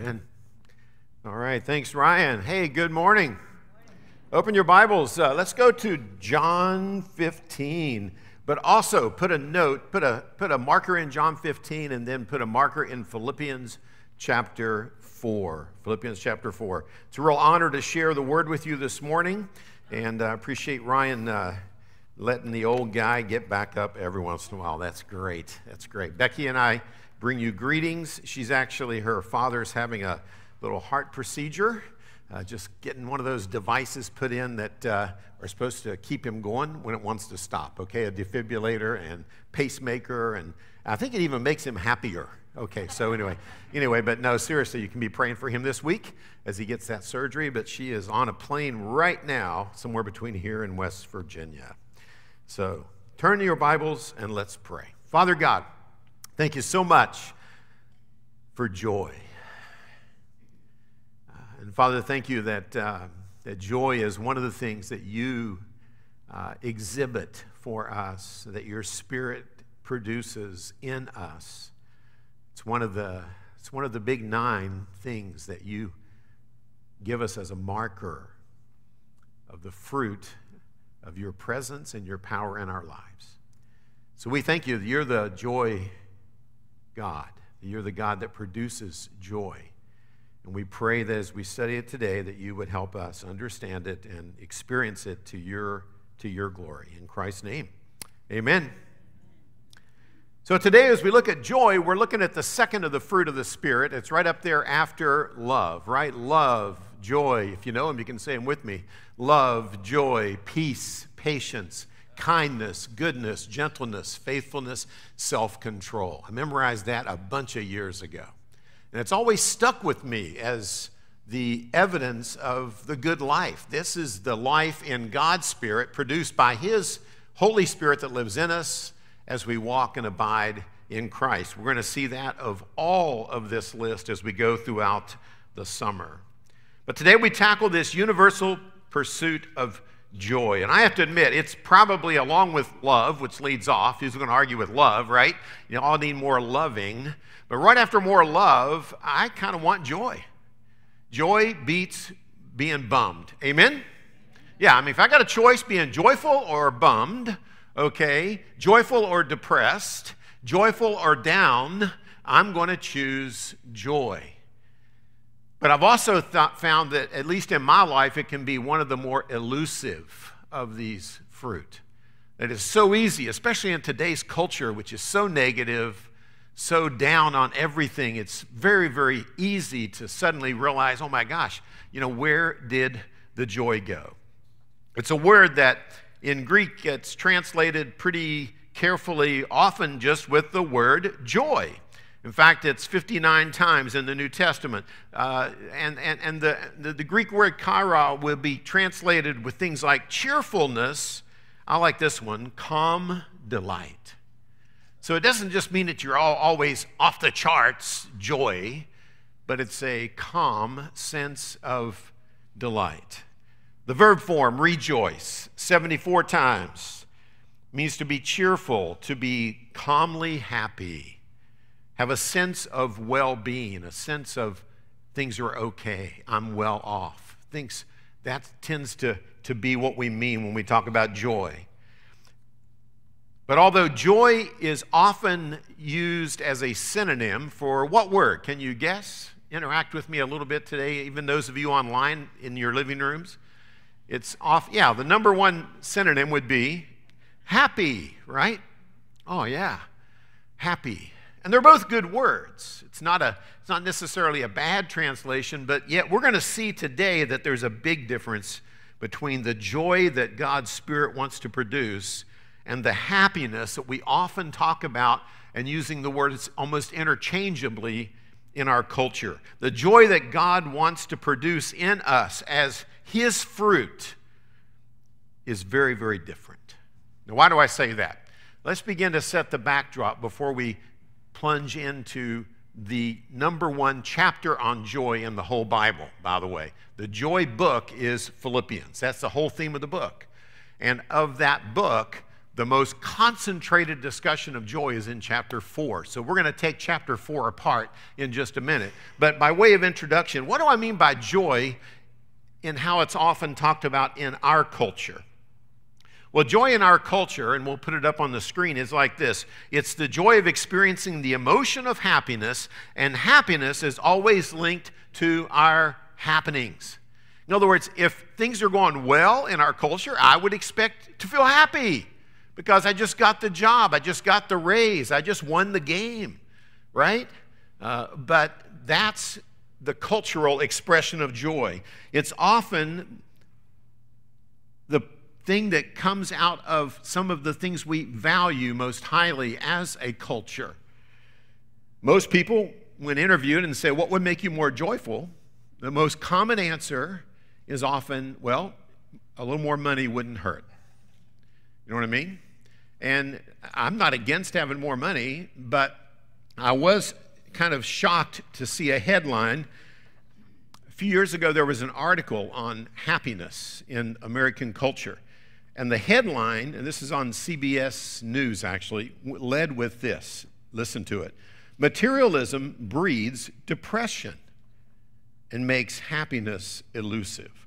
Amen. All right. Thanks, Ryan. Hey, good morning. Open your Bibles. Uh, let's go to John 15. But also put a note, put a, put a marker in John 15, and then put a marker in Philippians chapter 4. Philippians chapter 4. It's a real honor to share the word with you this morning, and I uh, appreciate Ryan uh, letting the old guy get back up every once in a while. That's great. That's great. Becky and I bring you greetings. She's actually, her father's having a little heart procedure. Uh, just getting one of those devices put in that uh, are supposed to keep him going when it wants to stop. Okay, a defibrillator and pacemaker, and I think it even makes him happier. Okay, so anyway, anyway, but no, seriously, you can be praying for him this week as he gets that surgery. But she is on a plane right now, somewhere between here and West Virginia. So turn to your Bibles and let's pray. Father God, thank you so much for joy. Uh, and Father, thank you that, uh, that joy is one of the things that you uh, exhibit for us, that your Spirit produces in us. It's one of the, it's one of the big nine things that you give us as a marker of the fruit of your presence and your power in our lives. So we thank you you're the joy God, you're the God that produces joy. And we pray that as we study it today, that you would help us understand it and experience it to your, to your glory. In Christ's name, amen. So today, as we look at joy, we're looking at the second of the fruit of the Spirit. It's right up there after love, right? Love, joy. If you know them, you can say them with me love, joy, peace, patience, kindness, goodness, gentleness, faithfulness, self control. I memorized that a bunch of years ago. And it's always stuck with me as the evidence of the good life. This is the life in God's Spirit produced by His Holy Spirit that lives in us as we walk and abide in Christ. We're going to see that of all of this list as we go throughout the summer. But today we tackle this universal pursuit of joy. And I have to admit, it's probably along with love, which leads off. Who's going to argue with love, right? You all need more loving. But right after more love, I kind of want joy. Joy beats being bummed. Amen? Yeah, I mean, if I got a choice being joyful or bummed, okay, joyful or depressed, joyful or down, I'm going to choose joy. But I've also th- found that, at least in my life, it can be one of the more elusive of these fruit. That is so easy, especially in today's culture, which is so negative, so down on everything. It's very, very easy to suddenly realize, oh my gosh, you know, where did the joy go? It's a word that in Greek gets translated pretty carefully, often just with the word joy. In fact, it's 59 times in the New Testament. Uh, and and, and the, the, the, Greek word chara will be translated with things like cheerfulness. I like this one calm delight. So it doesn't just mean that you're all, always off the charts joy, but it's a calm sense of delight. The verb form, rejoice, 74 times, means to be cheerful, to be calmly happy have a sense of well being, a sense of things are okay, I'm well off. Things, that tends to, to be what we mean when we talk about joy. But although joy is often used as a synonym for what word? Can you guess? Interact with me a little bit today, even those of you online in your living rooms. It's off, yeah, the number one synonym would be happy, right? Oh, yeah, happy. And they're both good words. It's not, a, it's not necessarily a bad translation, but yet we're going to see today that there's a big difference between the joy that God's Spirit wants to produce and the happiness that we often talk about and using the words almost interchangeably in our culture. The joy that God wants to produce in us as His fruit is very, very different. Now, why do I say that? Let's begin to set the backdrop before we plunge into the number one chapter on joy in the whole Bible, by the way. The joy book is Philippians. That's the whole theme of the book. And of that book, the most concentrated discussion of joy is in chapter 4. So we're going to take chapter 4 apart in just a minute. But by way of introduction, what do I mean by joy in how it's often talked about in our culture? Well, joy in our culture, and we'll put it up on the screen, is like this it's the joy of experiencing the emotion of happiness, and happiness is always linked to our happenings. In other words, if things are going well in our culture, I would expect to feel happy because I just got the job, I just got the raise, I just won the game, right? Uh, but that's the cultural expression of joy. It's often thing that comes out of some of the things we value most highly as a culture. Most people, when interviewed and say, What would make you more joyful? the most common answer is often, well, a little more money wouldn't hurt. You know what I mean? And I'm not against having more money, but I was kind of shocked to see a headline. A few years ago, there was an article on happiness in American culture. And the headline, and this is on CBS News actually, led with this. Listen to it Materialism breeds depression and makes happiness elusive.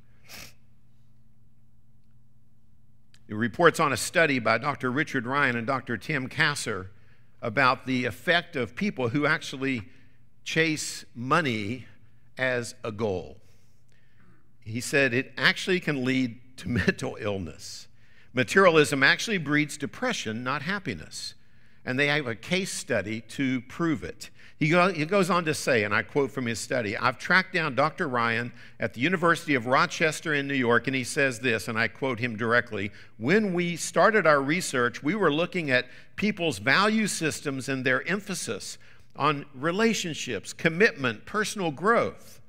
It reports on a study by Dr. Richard Ryan and Dr. Tim Kasser about the effect of people who actually chase money as a goal. He said it actually can lead to mental illness. Materialism actually breeds depression, not happiness. And they have a case study to prove it. He, go, he goes on to say, and I quote from his study I've tracked down Dr. Ryan at the University of Rochester in New York, and he says this, and I quote him directly When we started our research, we were looking at people's value systems and their emphasis on relationships, commitment, personal growth.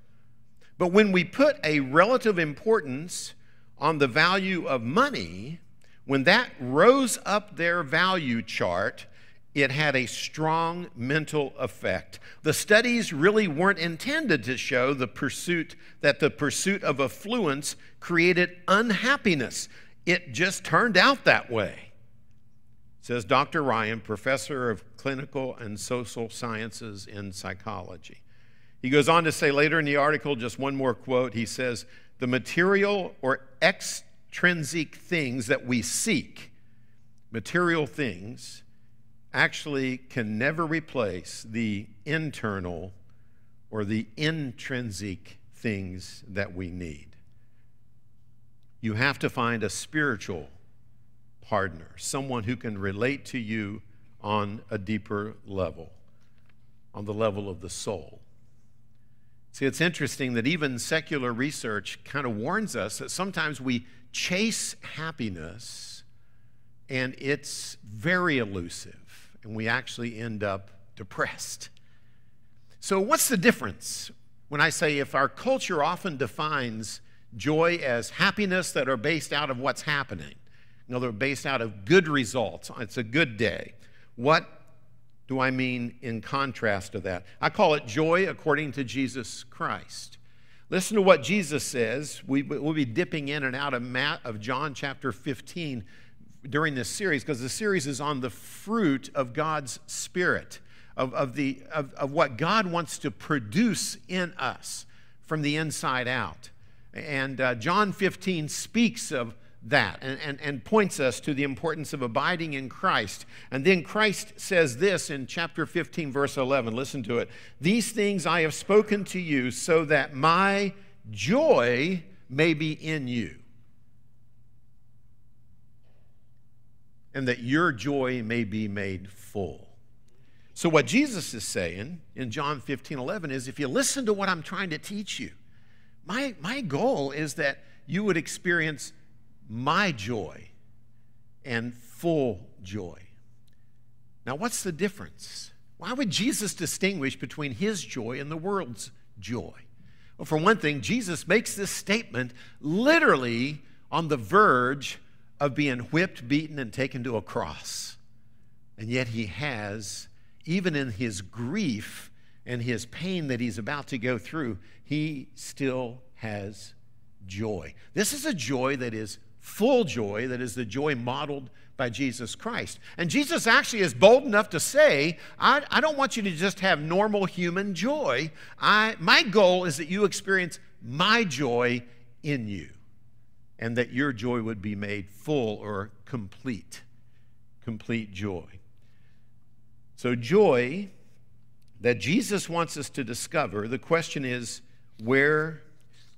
But when we put a relative importance on the value of money, when that rose up their value chart, it had a strong mental effect. The studies really weren't intended to show the pursuit that the pursuit of affluence created unhappiness. It just turned out that way. Says Dr. Ryan, professor of clinical and social sciences in psychology. He goes on to say later in the article, just one more quote. He says, The material or extrinsic things that we seek, material things, actually can never replace the internal or the intrinsic things that we need. You have to find a spiritual partner, someone who can relate to you on a deeper level, on the level of the soul. See, it's interesting that even secular research kind of warns us that sometimes we chase happiness and it's very elusive and we actually end up depressed. So, what's the difference when I say if our culture often defines joy as happiness that are based out of what's happening? You know, they're based out of good results. It's a good day. What do I mean in contrast to that? I call it joy according to Jesus Christ. Listen to what Jesus says. We, will be dipping in and out of, Matt, of John chapter 15 during this series because the series is on the fruit of God's Spirit, of, of, the, of, of what God wants to produce in us from the inside out. And uh, John 15 speaks of that and, and, and points us to the importance of abiding in Christ. And then Christ says this in chapter 15, verse 11. Listen to it. These things I have spoken to you so that my joy may be in you and that your joy may be made full. So, what Jesus is saying in John 15 11 is if you listen to what I'm trying to teach you, my, my goal is that you would experience my joy and full joy. Now, what's the difference? Why would Jesus distinguish between his joy and the world's joy? Well, for one thing, Jesus makes this statement literally on the verge of being whipped, beaten, and taken to a cross. And yet he has, even in his grief and his pain that he's about to go through, he still has joy. This is a joy that is full joy, that is the joy modeled by Jesus Christ. And Jesus actually is bold enough to say, I, I don't want you to just have normal human joy. I, my goal is that you experience my joy in you and that your joy would be made full or complete. Complete joy. So, joy that Jesus wants us to discover, the question is, where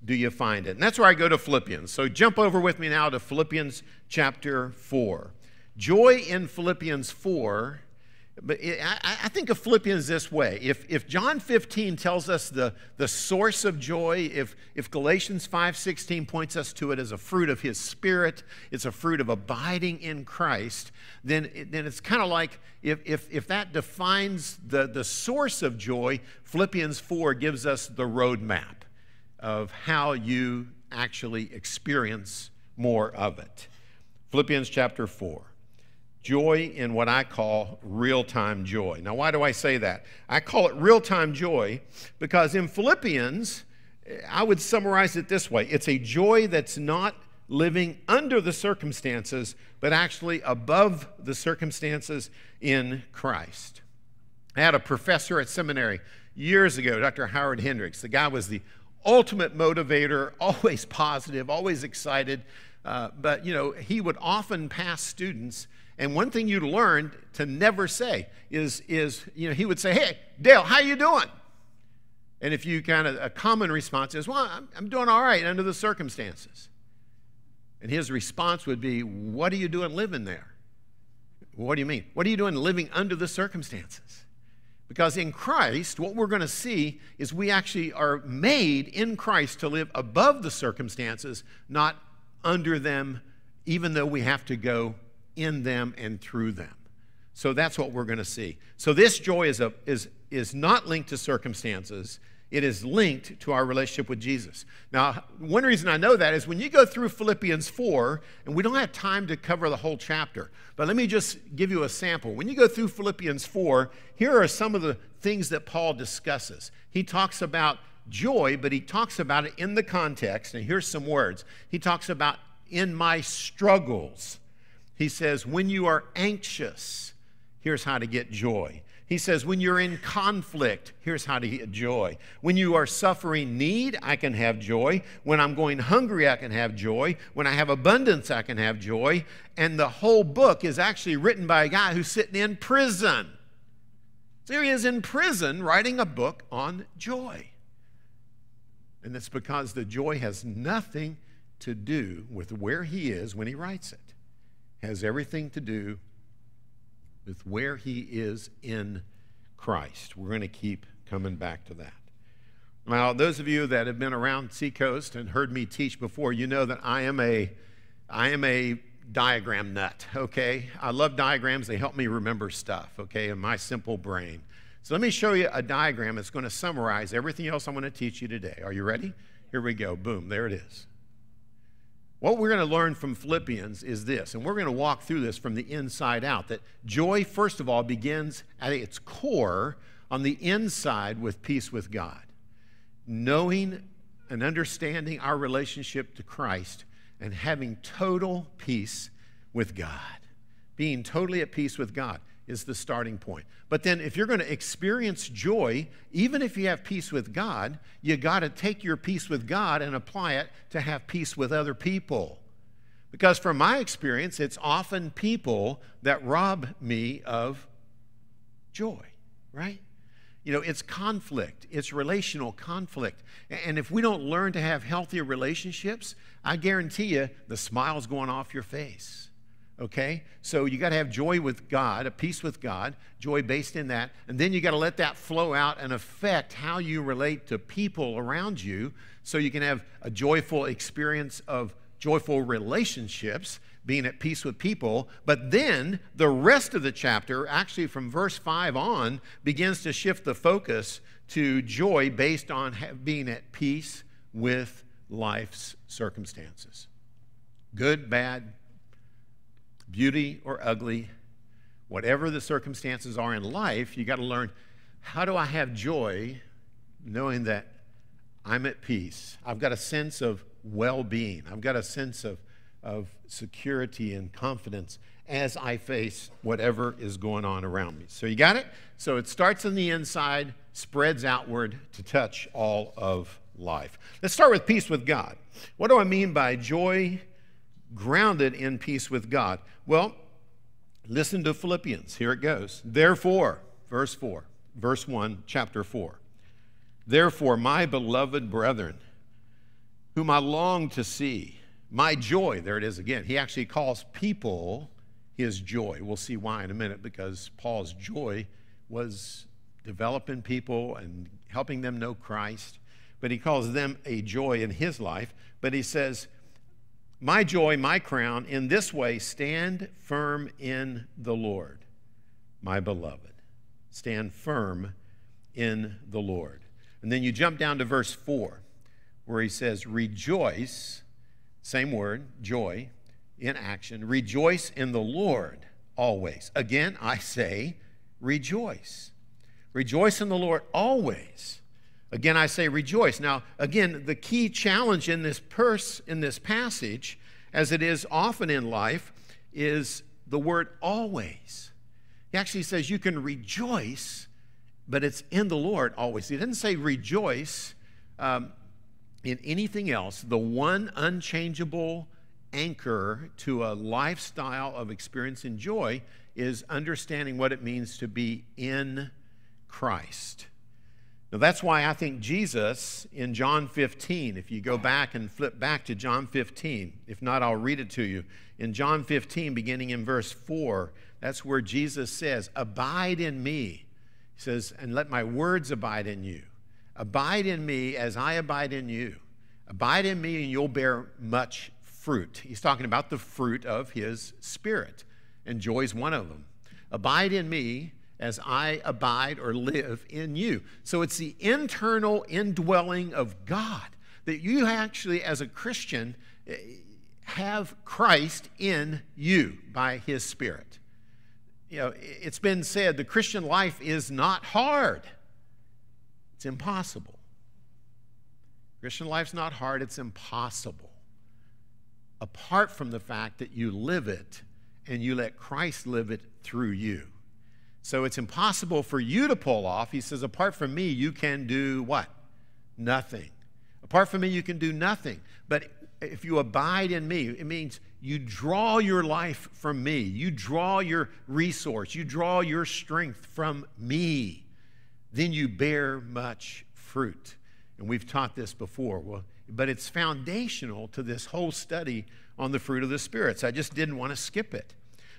do you find it? And that's where I go to Philippians. So, jump over with me now to Philippians chapter 4. Joy in Philippians 4 but I, think of Philippians this way. If, if John 15 tells us the, the source of joy, if, if Galatians 5.16 points us to it as a fruit of his spirit, it's a fruit of abiding in Christ, then, then it's kind of like if, if, if that defines the, the source of joy, Philippians 4 gives us the roadmap of how you actually experience more of it. Philippians chapter 4 joy in what I call real time joy. Now, why do I say that? I call it real time joy because in Philippians, I would summarize it this way it's a joy that's not living under the circumstances, but actually above the circumstances in Christ. I had a professor at seminary years ago, Dr. Howard Hendricks. The guy was the ultimate motivator, always positive, always excited. Uh, but, you know, he would often pass students and one thing you learned to never say is, is you know, he would say, hey, Dale, how you doing? And if you kind of, a common response is, well, I'm, I'm doing all right under the circumstances. And his response would be, what are you doing living there? What do you mean? What are you doing living under the circumstances? Because in Christ, what we're going to see is we actually are made in Christ to live above the circumstances, not under them, even though we have to go in them and through them. So that's what we're going to see. So this joy is, a, is, is not linked to circumstances. It is linked to our relationship with Jesus. Now, one reason I know that is when you go through Philippians 4, and we don't have time to cover the whole chapter, but let me just give you a sample. When you go through Philippians 4, here are some of the things that Paul discusses. He talks about joy, but he talks about it in the context, and here's some words. He talks about in my struggles. He says, when you are anxious, here's how to get joy. He says, when you're in conflict, here's how to get joy. When you are suffering need, I can have joy. When I'm going hungry, I can have joy. When I have abundance, I can have joy. And the whole book is actually written by a guy who's sitting in prison. So here he is in prison writing a book on joy. And it's because the joy has nothing to do with where he is when he writes it has everything to do with where he is in Christ. We're going to keep coming back to that. Now, those of you that have been around Seacoast and heard me teach before, you know that I am a I am a diagram nut, okay? I love diagrams. They help me remember stuff, okay, in my simple brain. So let me show you a diagram that's going to summarize everything else I'm going to teach you today. Are you ready? Here we go. Boom, there it is. What we're going to learn from Philippians is this, and we're going to walk through this from the inside out that joy, first of all, begins at its core on the inside with peace with God. Knowing and understanding our relationship to Christ and having total peace with God. Being totally at peace with God is the starting point. But then, if you're going to experience joy, even if you have peace with God, you got to take your peace with God and apply it to have peace with other people. Because from my experience, it's often people that rob me of joy, right? You know, it's conflict, it's relational conflict. And if we don't learn to have healthier relationships, I guarantee you the smile's going off your face okay? So you got to have joy with God, a peace with God, joy based in that, and then you got to let that flow out and affect how you relate to people around you so you can have a joyful experience of joyful relationships, being at peace with people. But then the rest of the chapter, actually from verse 5 on, begins to shift the focus to joy based on being at peace with life's circumstances. Good, bad, beauty or ugly, whatever the circumstances are in life, you got to learn how do I have joy knowing that I'm at peace? I've got a sense of well being, I've got a sense of, of security and confidence as I face whatever is going on around me. So you got it? So it starts on the inside, spreads outward to touch all of life. Let's start with peace with God. What do I mean by joy grounded in peace with God? Well, listen to Philippians. Here it goes. Therefore, verse 4, verse 1, chapter 4. Therefore, my beloved brethren, whom I long to see, my joy, there it is again. He actually calls people his joy. We'll see why in a minute because Paul's joy was developing people and helping them know Christ. But he calls them a joy in his life. But he says, My joy, my crown, in this way, stand firm in the Lord, my beloved. Stand firm in the Lord. And then you jump down to verse 4, where he says, Rejoice, same word, joy, in action. Rejoice in the Lord always. Again, I say, rejoice. Rejoice in the Lord always. Again, I say rejoice. Now, again, the key challenge in this purse, in this passage, as it is often in life, is the word always. He actually says you can rejoice, but it's in the Lord always. He didn't say rejoice um, in anything else. The one unchangeable anchor to a lifestyle of experience and joy is understanding what it means to be in Christ. Now, that's why I think Jesus in John 15, if you go back and flip back to John 15, if not, I'll read it to you. In John 15, beginning in verse 4, that's where Jesus says, Abide in me. He says, And let my words abide in you. Abide in me as I abide in you. Abide in me, and you'll bear much fruit. He's talking about the fruit of his spirit, and joy is one of them. Abide in me as I abide or live in you. So it's the internal indwelling of God that you actually, as a Christian, have Christ in you by his spirit. You know, it's been said the Christian life is not hard, it's impossible. Christian life's not hard, it's impossible apart from the fact that you live it and you let Christ live it through you. So it's impossible for you to pull off. He says, apart from me, you can do what? Nothing. Apart from me, you can do nothing. But if you abide in me, it means you draw your life from me. You draw your resource. You draw your strength from me. Then you bear much fruit. And we've taught this before. Well, but it's foundational to this whole study on the fruit of the spirits. I just didn't want to skip it.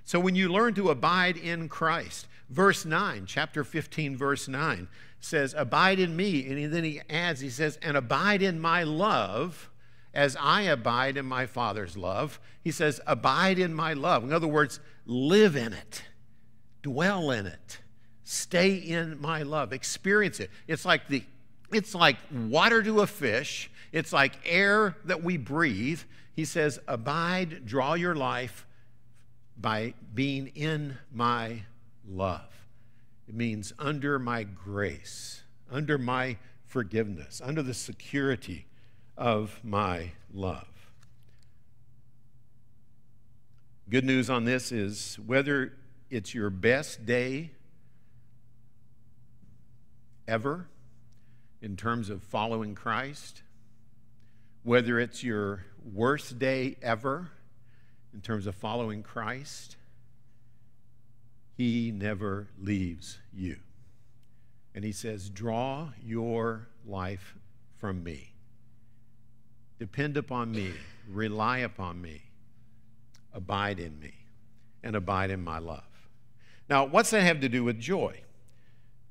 So when you learn to abide in Christ, verse 9, chapter 15, verse 9 says, Abide in me. And then he adds, he says, And abide in my love as I abide in my Father's love. He says, Abide in my love. In other words, live in it, dwell in it, stay in my love, experience it. It's like the it's like water to a fish it's like air that we breathe. He says, Abide, draw your life by being in my love. It means under my grace, under my forgiveness, under the security of my love. Good news on this is whether it's your best day ever in terms of following Christ, whether it's your worst day ever in terms of following Christ, He never leaves you. And He says, Draw your life from me. Depend upon me, rely upon me, abide in me, and abide in my love. Now, what's that have to do with joy?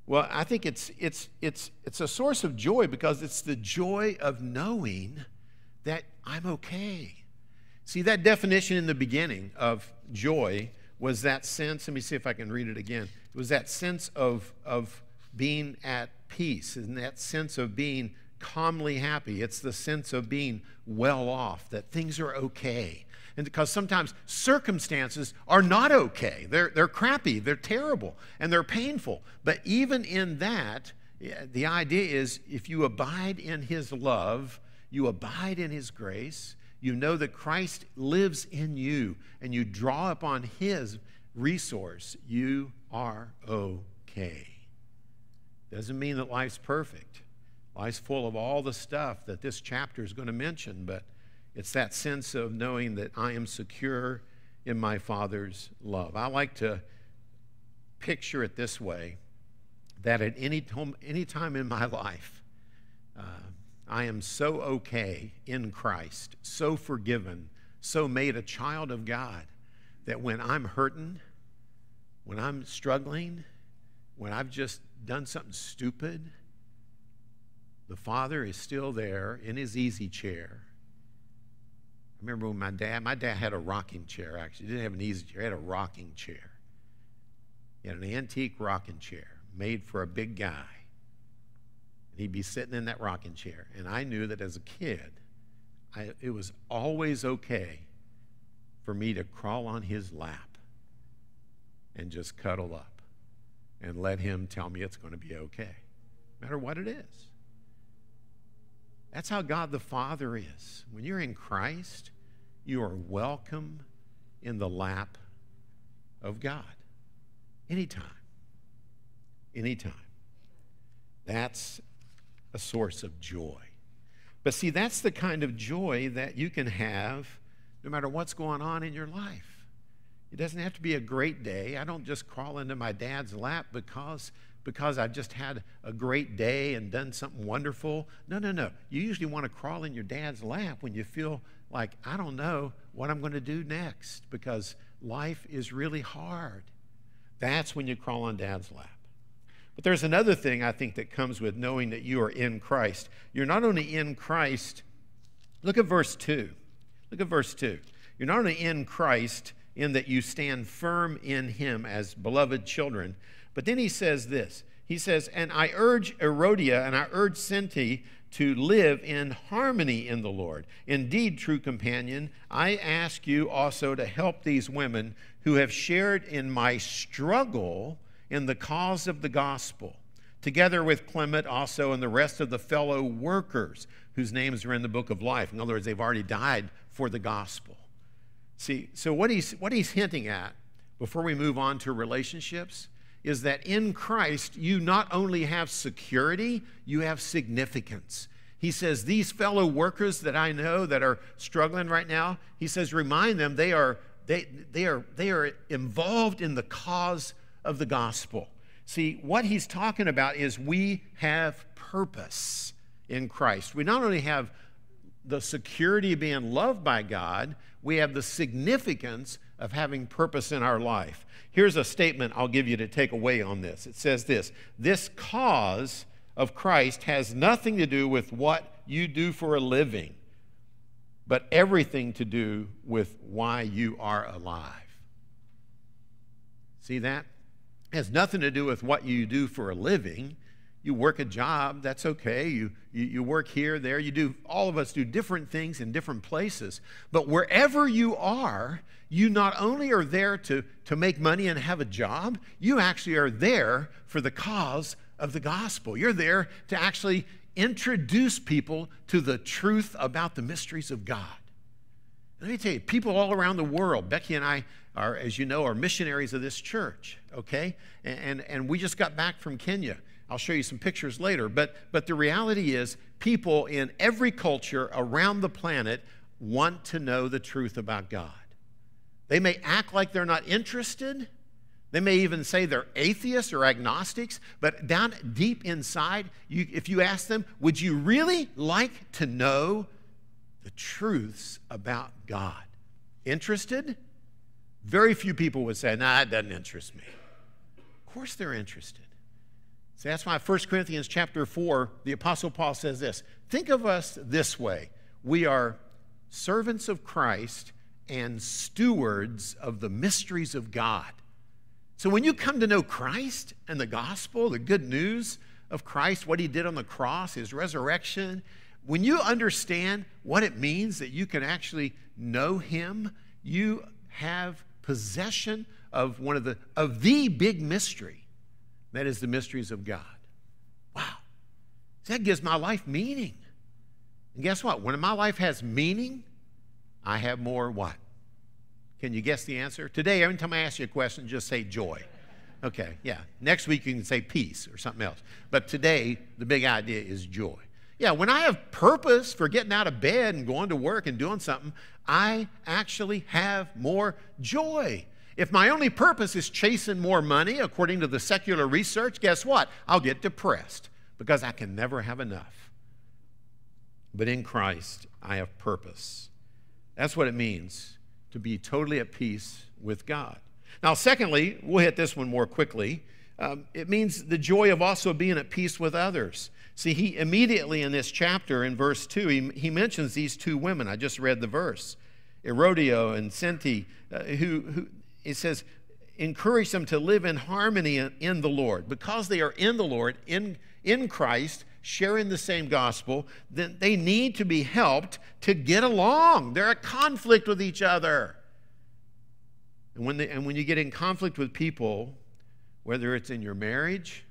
Well, I think it's, it's, it's, it's a source of joy because it's the joy of knowing that I'm okay. See, that definition in the beginning of joy was that sense. Let me see if I can read it again. It was that sense of, of being at peace and that sense of being calmly happy. It's the sense of being well off, that things are okay. And because sometimes circumstances are not okay, they're, they're crappy, they're terrible, and they're painful. But even in that, eh, the idea is if you abide in His love, you abide in His grace, you know that Christ lives in you, and you draw upon his resource, you are okay. Doesn't mean that life's perfect. Life's full of all the stuff that this chapter is going to mention, but it's that sense of knowing that I am secure in my Father's love. I like to picture it this way that at any any time in my life, uh, I am so okay in Christ, so forgiven, so made a child of God that when I'm hurting, when I'm struggling, when I've just done something stupid, the Father is still there in his easy chair. I remember when my dad, my dad had a rocking chair actually. He didn't have an easy chair, he had a rocking chair. He had an antique rocking chair made for a big guy. And he'd be sitting in that rocking chair. And I knew that as a kid, I, it was always okay for me to crawl on his lap and just cuddle up and let him tell me it's going to be okay, no matter what it is. That's how God the Father is. When you're in Christ, you are welcome in the lap of God anytime. Anytime. That's a source of joy. But see, that's the kind of joy that you can have no matter what's going on in your life. It doesn't have to be a great day. I don't just crawl into my dad's lap because because I've just had a great day and done something wonderful. No, no, no. You usually want to crawl in your dad's lap when you feel like, I don't know what I'm going to do next because life is really hard. That's when you crawl on dad's lap. But there's another thing I think that comes with knowing that you are in Christ. You're not only in Christ, look at verse 2. Look at verse 2. You're not only in Christ, in that you stand firm in him as beloved children. But then he says this He says, And I urge Erodia and I urge Syntyche to live in harmony in the Lord. Indeed, true companion, I ask you also to help these women who have shared in my struggle in the cause of the gospel, together with Clement also and the rest of the fellow workers whose names are in the book of life. In other words, they've already died for the gospel. See, so what he's, what he's hinting at before we move on to relationships is that in Christ, you not only have security, you have significance. He says, These fellow workers that I know that are struggling right now, he says, remind them they are, they, they are, they are involved in the cause of the gospel. See, what he's talking about is we have purpose in Christ. We not only have the security of being loved by God, we have the significance of having purpose in our life. Here's a statement I'll give you to take away on this. It says this This cause of Christ has nothing to do with what you do for a living, but everything to do with why you are alive. See that? Has nothing to do with what you do for a living you work a job, that's okay. You, you, you, work here, there. You do, all of us do different things in different places. But wherever you are, you not only are there to, to make money and have a job, you actually are there for the cause of the gospel. You're there to actually introduce people to the truth about the mysteries of God. Let me tell you, people all around the world, Becky and I are, as you know, are missionaries of this church, okay? And, and, and we just got back from Kenya. I'll show you some pictures later. But, but the reality is, people in every culture around the planet want to know the truth about God. They may act like they're not interested. They may even say they're atheists or agnostics, but down deep inside, you, if you ask them, would you really like to know the truths about God? Interested? Very few people would say, nah, that doesn't interest me. Of course they're interested. So that's why 1 Corinthians chapter 4, the Apostle Paul says this Think of us this way we are servants of Christ and stewards of the mysteries of God. So when you come to know Christ and the gospel, the good news of Christ, what he did on the cross, his resurrection, when you understand what it means that you can actually know him, you have possession of one of the of the big mystery that is the mysteries of God. Wow. That gives my life meaning. And guess what? When my life has meaning, I have more what? Can you guess the answer? Today, every time I ask you a question, just say joy. Okay, yeah. Next week, you can say peace or something else. But today, the big idea is joy. Yeah, when I have purpose for getting out of bed and going to work and doing something, I actually have more joy. If my only purpose is chasing more money, according to the secular research, guess what? I'll get depressed because I can never have enough. But in Christ, I have purpose. That's what it means to be totally at peace with God. Now, secondly, we'll hit this one more quickly. Um, it means the joy of also being at peace with others. See, he immediately in this chapter, in verse 2, he, he mentions these two women. I just read the verse Erodio and Senti, uh, who, who, it says, encourage them to live in harmony in, the Lord. Because they are in the Lord, in, in Christ, sharing the same gospel, then they need to be helped to get along. They're at conflict with each other. And when, they, and when you get in conflict with people, whether it's in your marriage,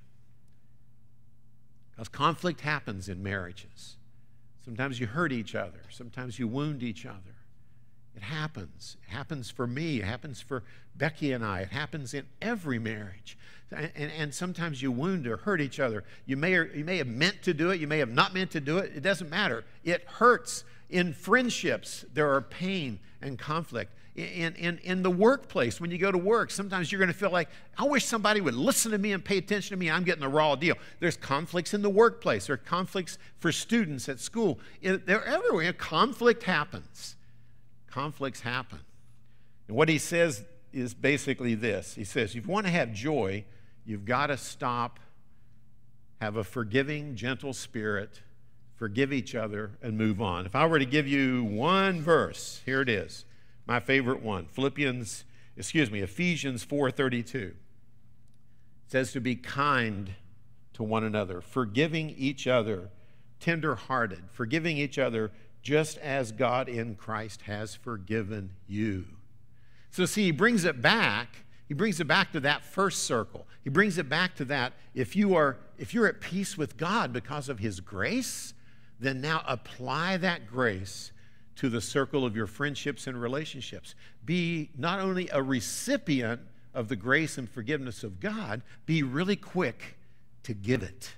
because conflict happens in marriages. Sometimes you hurt each other, sometimes you wound each other. It happens. It happens for me. It happens for Becky and I. It happens in every marriage. And, and, and, sometimes you wound or hurt each other. You may, or, you may have meant to do it. You may have not meant to do it. It doesn't matter. It hurts. In friendships, there are pain and conflict in, in, in the workplace, when you go to work, sometimes you're going to feel like, I wish somebody would listen to me and pay attention to me. I'm getting the raw deal. There's conflicts in the workplace, there are conflicts for students at school. They're everywhere. Conflict happens. Conflicts happen. And what he says is basically this He says, if you want to have joy, you've got to stop, have a forgiving, gentle spirit, forgive each other, and move on. If I were to give you one verse, here it is my favorite one philippians excuse me ephesians 4.32 says to be kind to one another forgiving each other tender-hearted forgiving each other just as god in christ has forgiven you. So see he brings it back he brings it back to that first circle. He brings it back to that if you are if you're at peace with god because of his grace then now apply that grace to the circle of your friendships and relationships. Be not only a recipient of the grace and forgiveness of God, be really quick to give it,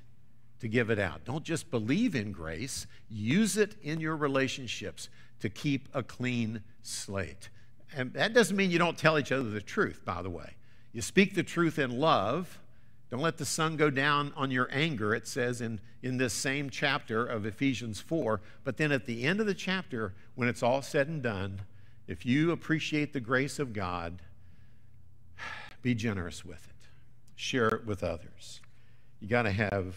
to give it out. Don't just believe in grace, use it in your relationships to keep a clean slate. And that doesn't mean you don't tell each other the truth, by the way. You speak the truth in love don't let the sun go down on your anger, it says in, in this same chapter of Ephesians 4. But then at the end of the chapter, when it's all said and done, if you appreciate the grace of God, be generous with it, share it with others. You got to have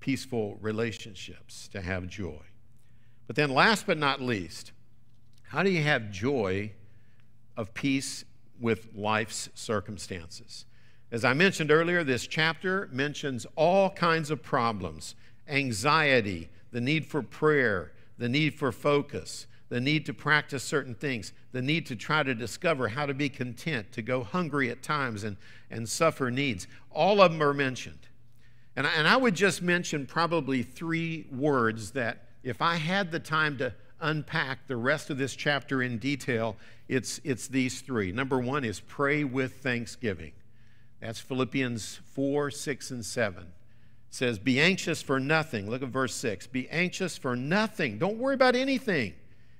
peaceful relationships to have joy. But then, last but not least, how do you have joy of peace with life's circumstances? As I mentioned earlier, this chapter mentions all kinds of problems anxiety, the need for prayer, the need for focus, the need to practice certain things, the need to try to discover how to be content, to go hungry at times and, and suffer needs. All of them are mentioned. And I, and I would just mention probably three words that, if I had the time to unpack the rest of this chapter in detail, it's, it's these three. Number one is pray with thanksgiving. That's Philippians 4, 6, and 7. It says, Be anxious for nothing. Look at verse 6. Be anxious for nothing. Don't worry about anything.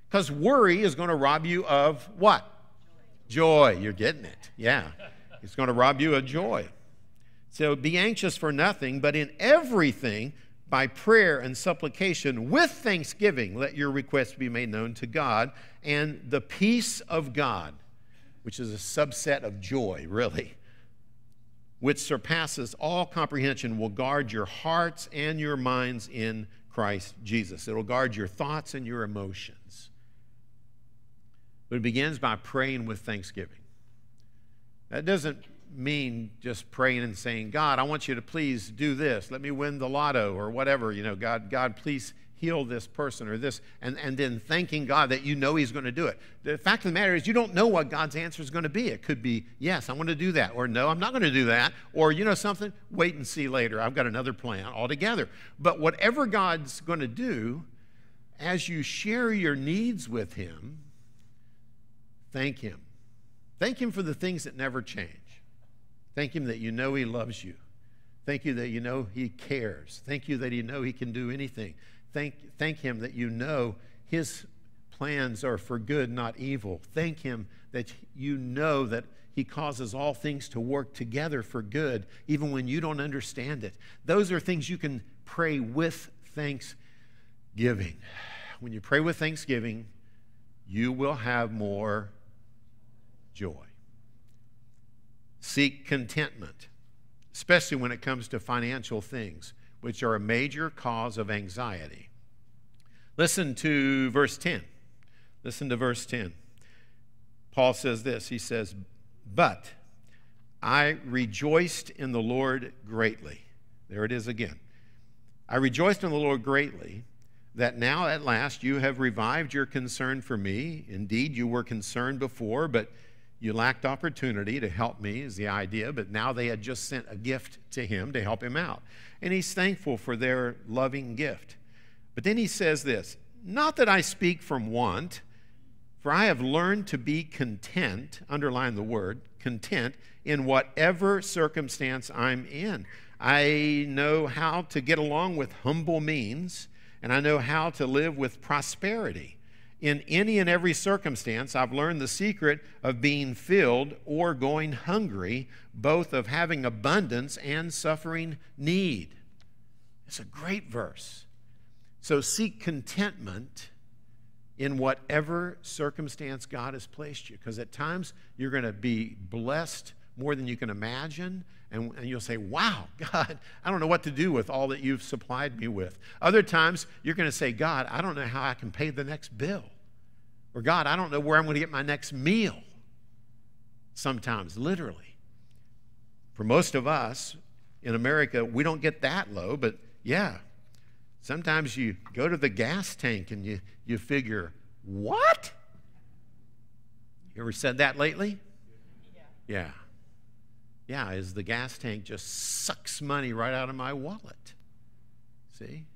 Because worry is going to rob you of what? Joy. You're getting it. Yeah. It's going to rob you of joy. So be anxious for nothing, but in everything, by prayer and supplication with thanksgiving, let your requests be made known to God. And the peace of God, which is a subset of joy, really which surpasses all comprehension, will guard your hearts and your minds in Christ Jesus. It will guard your thoughts and your emotions. But it begins by praying with thanksgiving. That doesn't mean just praying and saying, God, I want you to please do this. Let me win the lotto or whatever. You know, God, God, please heal this person or this, and, and then thanking God that you know He's going to do it. The fact of the matter is, you don't know what God's answer is going to be. It could be, yes, I'm going to do that, or no, I'm not going to do that, or you know something, wait and see later. I've got another plan altogether. But whatever God's going to do, as you share your needs with Him, thank Him. Thank Him for the things that never change. Thank Him that you know He loves you. Thank you that you know He cares. Thank you that you know He can do anything. Thank, thank Him that you know His plans are for good, not evil. Thank Him that you know that He causes all things to work together for good, even when you don't understand it. Those are things you can pray with thanksgiving. When you pray with thanksgiving, you will have more joy. Seek contentment, especially when it comes to financial things, which are a major cause of anxiety. Listen to verse 10. Listen to verse 10. Paul says this He says, But I rejoiced in the Lord greatly. There it is again. I rejoiced in the Lord greatly that now at last you have revived your concern for me. Indeed, you were concerned before, but you lacked opportunity to help me, is the idea. But now they had just sent a gift to him to help him out. And he's thankful for their loving gift. But then he says this Not that I speak from want, for I have learned to be content, underline the word, content, in whatever circumstance I'm in. I know how to get along with humble means, and I know how to live with prosperity. In any and every circumstance, I've learned the secret of being filled or going hungry, both of having abundance and suffering need. It's a great verse. So seek contentment in whatever circumstance God has placed you, because at times you're going to be blessed more than you can imagine. And, and, you'll say, Wow, God, I don't know what to do with all that you've supplied me with. Other times, you're going to say, God, I don't know how I can pay the next bill. Or, God, I don't know where I'm going to get my next meal. Sometimes, literally. For most of us in America, we don't get that low, but yeah, sometimes you go to the gas tank and you, you figure, What? You ever said that lately? Yeah. yeah. Yeah, is the gas tank just sucks money right out of my wallet. See?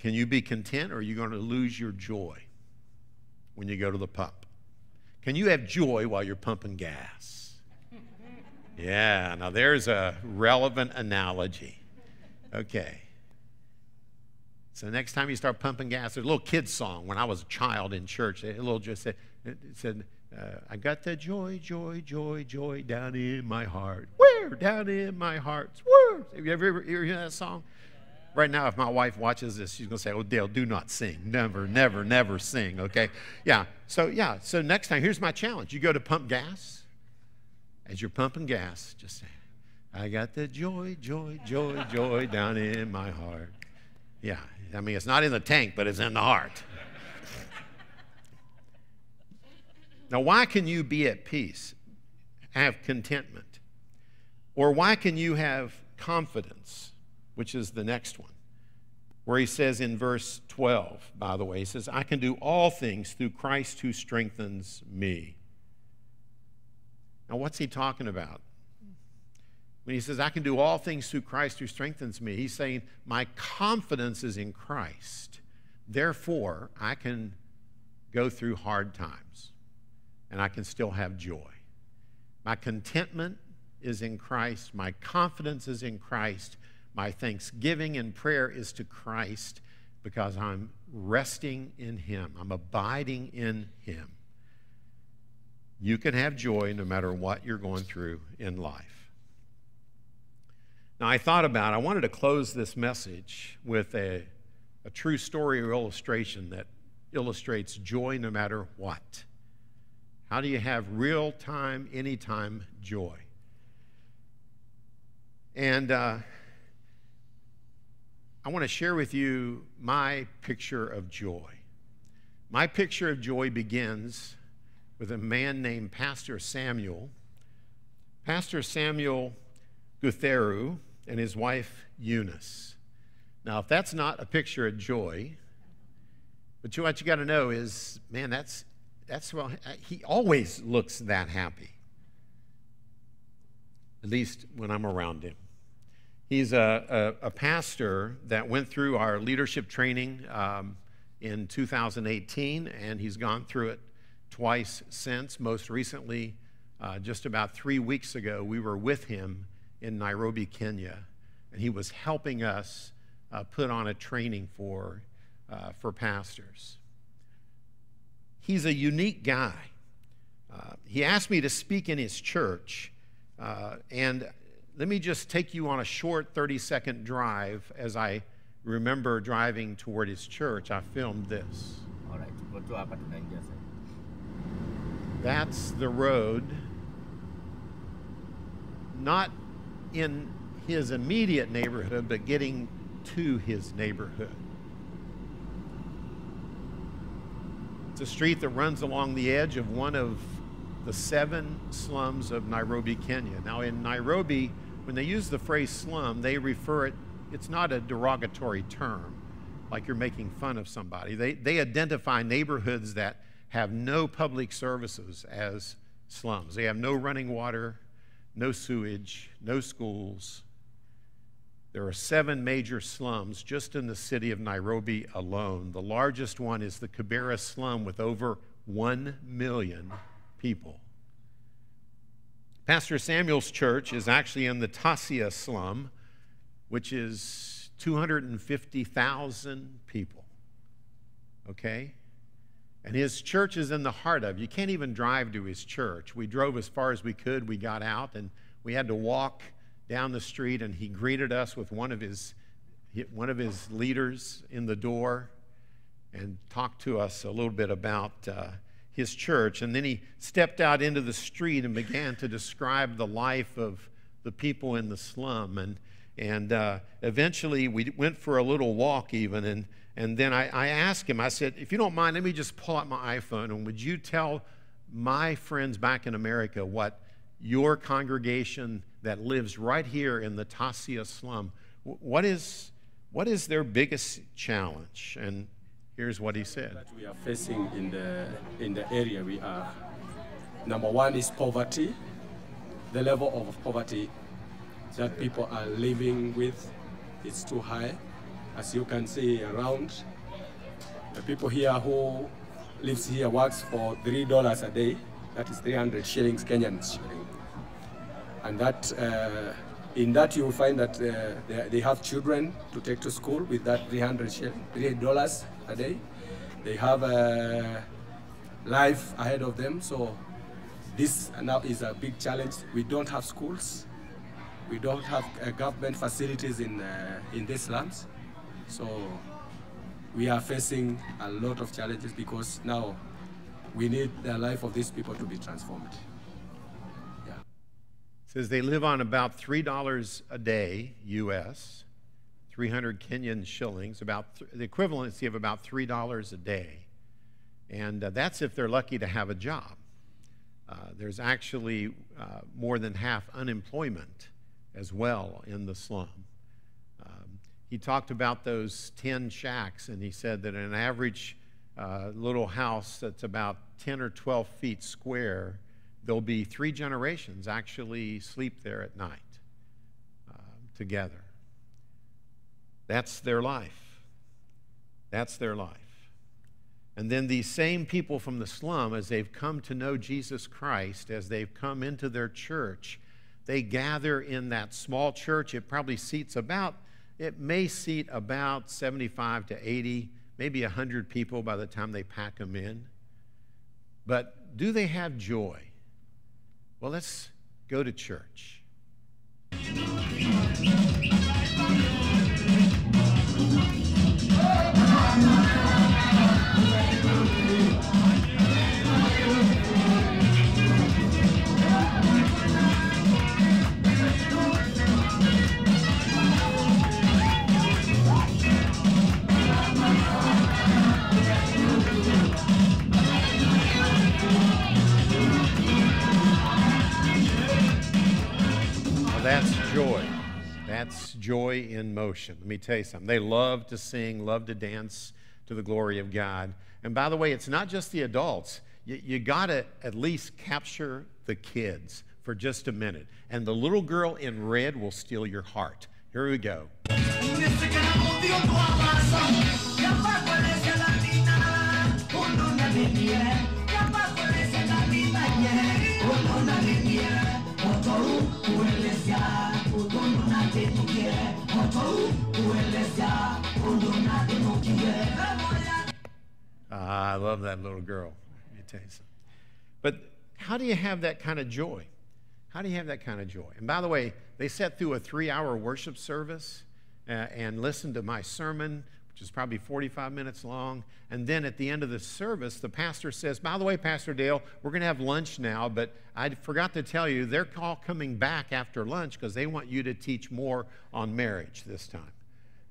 Can you be content or are you going to lose your joy when you go to the pump? Can you have joy while you're pumping gas? yeah, now there's a relevant analogy. Okay. So next time you start pumping gas, there's a little kid's song when I was a child in church. A little just said, it said uh, I got that joy, joy, joy, joy down in my heart. Where? Down in my heart. Where? Have you ever, ever heard that song? Right now, if my wife watches this, she's going to say, Oh, Dale, do not sing. Never, never, never sing, okay? Yeah. So, yeah. So, next time, here's my challenge. You go to pump gas. As you're pumping gas, just say, I got the joy, joy, joy, joy down in my heart. Yeah. I mean, it's not in the tank, but it's in the heart. Now, why can you be at peace, have contentment? Or why can you have confidence, which is the next one? Where he says in verse 12, by the way, he says, I can do all things through Christ who strengthens me. Now, what's he talking about? When he says, I can do all things through Christ who strengthens me, he's saying, My confidence is in Christ. Therefore, I can go through hard times and I can still have joy. My contentment is in Christ. My confidence is in Christ. My thanksgiving and prayer is to Christ because I'm resting in Him. I'm abiding in Him. You can have joy no matter what you're going through in life. Now, I thought about, I wanted to close this message with a, a true story or illustration that illustrates joy no matter what. How do you have real time, anytime joy? And uh, I want to share with you my picture of joy. My picture of joy begins with a man named Pastor Samuel. Pastor Samuel Gutheru and his wife Eunice. Now, if that's not a picture of joy, but what you got to know is, man, that's that's well, he always looks that happy. At least when I'm around him. He's a, a, a pastor that went through our leadership training um, in 2018, and he's gone through it twice since. Most recently, uh, just about three weeks ago, we were with him in Nairobi, Kenya, and he was helping us uh, put on a training for, uh, for pastors. He's a unique guy. Uh, he asked me to speak in his church, uh, and let me just take you on a short 30 second drive as I remember driving toward his church. I filmed this. All right, go to hapa tunaingia sasa. That's the road, not in his immediate neighborhood, but getting to his neighborhood. It's a street that runs along the edge of one of the seven slums of Nairobi, Kenya. Now, in Nairobi, when they use the phrase slum, they refer it, it's not a derogatory term, like you're making fun of somebody. They, they identify neighborhoods that have no public services as slums. They have no running water, no sewage, no schools. There are seven major slums just in the city of Nairobi alone. The largest one is the Kibera slum with over 1 million people. Pastor Samuel's church is actually in the Tassia slum, which is 250,000 people. Okay? And his church is in the heart of. You can't even drive to his church. We drove as far as we could. We got out and we had to walk down the street and he greeted us with one of his one of his leaders in the door and talked to us a little bit about uh, his church. And then he stepped out into the street and began to describe the life of the people in the slum. And, and uh, eventually we went for a little walk, even. And, and then I, I asked him, I said, if you don't mind, let me just pull out my iPhone and would you tell my friends back in America what your congregation that lives right here in the Tassia slum, what is, what is their biggest challenge? And Here's what he said. That we are facing in the, in the area we are. Number one is poverty, the level of poverty that people are living with is too high. As you can see around, the people here who lives here works for $3 a day, that is 300 shillings, Kenyan shilling. And that, uh, in that you find that uh, they, they have children to take to school with that 300 shillings, $3 Saturday. They have a life ahead of them, so this now is a big challenge. We don't have schools. We don't have uh, government facilities in, uh, in these lands, So we are facing a lot of challenges because now we need the life of these people to be transformed. Yeah. Says they live on about $3 a day US 300 Kenyan shillings, about th- the equivalency of about $3 a day. And uh, that's if they're lucky to have a job. Uh, there's actually uh, more than half unemployment as well in the slum. Um, he talked about those 10 shacks, and he said that an average uh, little house that's about 10 or 12 feet square, there'll be three generations actually sleep there at night uh, together. That's their life. That's their life. And then these same people from the slum, as they've come to know Jesus Christ, as they've come into their church, they gather in that small church. It probably seats about, it may seat about 75 to 80, maybe 100 people by the time they pack them in. But do they have joy? Well, let's go to church. That's joy. That's joy in motion. Let me tell you something. They love to sing, love to dance to the glory of God. And by the way, it's not just the adults. You, you got to at least capture the kids for just a minute. And the little girl in red will steal your heart. Here we go. Ah, I love that little girl. Let me tell you something. But how do you have that kind of joy? How do you have that kind of joy? And by the way, they sat through a three hour worship service uh, and listened to my sermon, which is probably 45 minutes long. And then at the end of the service, the pastor says, By the way, Pastor Dale, we're going to have lunch now, but I forgot to tell you, they're all coming back after lunch because they want you to teach more on marriage this time.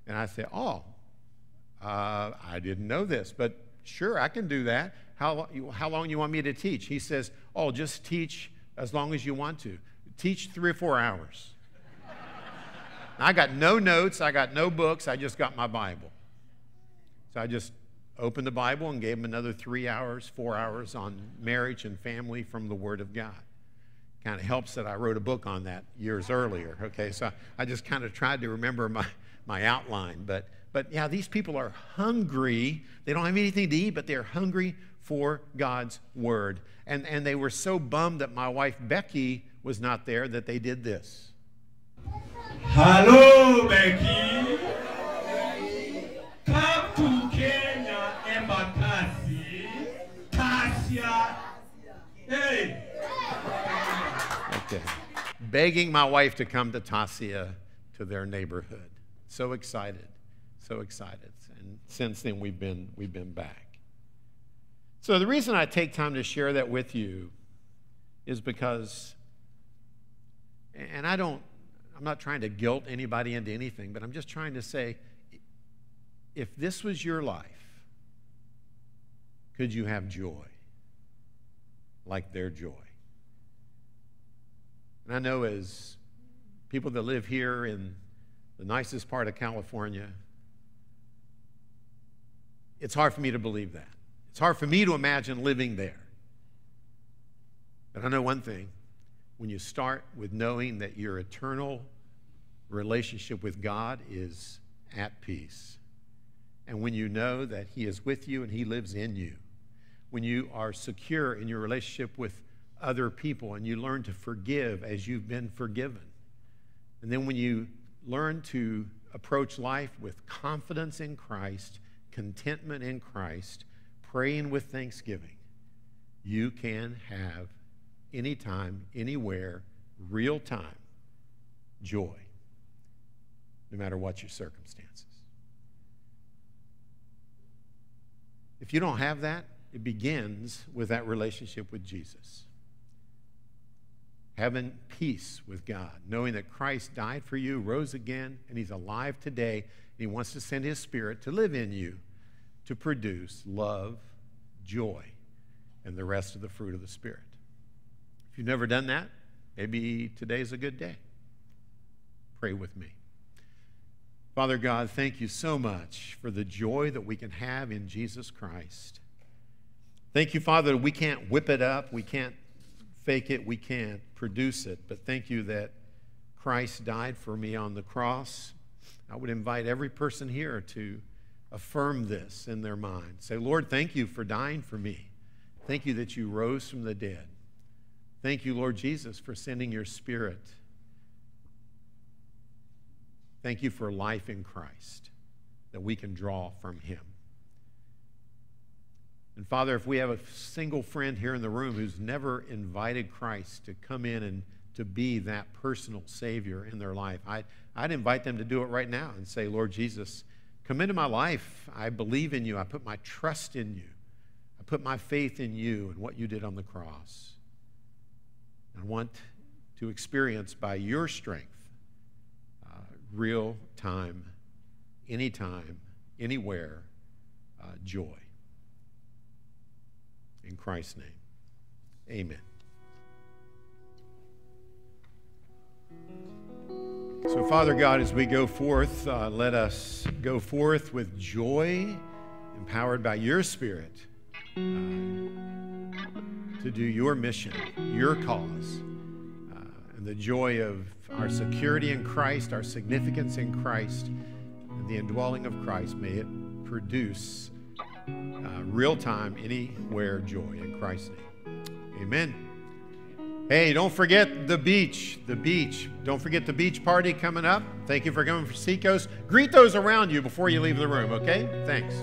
And I said, Oh, uh, I didn't know this, but sure, I can do that. How, how long you want me to teach? He says, Oh, just teach as long as you want to. Teach three or four hours. I got no notes, I got no books, I just got my Bible. So I just opened the Bible and gave him another three hours, four hours on marriage and family from the Word of God. Kind of helps that I wrote a book on that years earlier. Okay, so I just kind of tried to remember my, my outline. But, but yeah, these people are hungry. They don't have anything to eat, but they're hungry for God's Word. And, and they were so bummed that my wife Becky was not there that they did this. Hello, Becky. Come to Kenya Embakasi. Kasia. Hey. Okay. Begging my wife to come to Tassia to their neighborhood. So excited. So excited. And since then we've been we've been back. So the reason I take time to share that with you is because and I don't I'm not trying to guilt anybody into anything, but I'm just trying to say if this was your life, could you have joy like their joy? And I know as people that live here in the nicest part of California, it's hard for me to believe that. It's hard for me to imagine living there. But I know one thing when you start with knowing that your eternal relationship with God is at peace, and when you know that He is with you and He lives in you, when you are secure in your relationship with other people and you learn to forgive as you've been forgiven, and then when you learn to approach life with confidence in Christ, contentment in Christ, praying with thanksgiving, you can have anytime, anywhere, real time joy, no matter what your circumstances. If you don't have that, it begins with that relationship with Jesus. Having peace with God, knowing that Christ died for you, rose again, and He's alive today, He wants to send His Spirit to live in you to produce love, joy, and the rest of the fruit of the Spirit. If you've never done that, maybe today's a good day. Pray with me. Father God, thank you so much for the joy that we can have in Jesus Christ. Thank you, Father, we can't whip it up, we can't fake it, we can't produce it, but thank you that Christ died for me on the cross. I would invite every person here to affirm this in their mind. Say, Lord, thank you for dying for me. Thank you that you rose from the dead. Thank you, Lord Jesus, for sending your Spirit. Thank you for life in Christ that we can draw from Him. And Father, if we have a single friend here in the room who's never invited Christ to come in and to be that personal Savior in their life, I'd, I'd invite them to do it right now and say, Lord Jesus, come into my life. I believe in you. I put my trust in you. I put my faith in you and what you did on the cross. I want to experience by your strength uh, real time, anytime, anywhere uh, joy. In Christ's name, amen. So, Father God, as we go forth, uh, let us go forth with joy, empowered by your Spirit, uh, to do your mission, your cause, uh, and the joy of our security in Christ, our significance in Christ, and the indwelling of Christ. May it produce uh, real time, anywhere joy in Christ's name. Amen. Hey, don't forget the beach. The beach. Don't forget the beach party coming up. Thank you for coming for Seacoast. Greet those around you before you leave the room, okay? Thanks.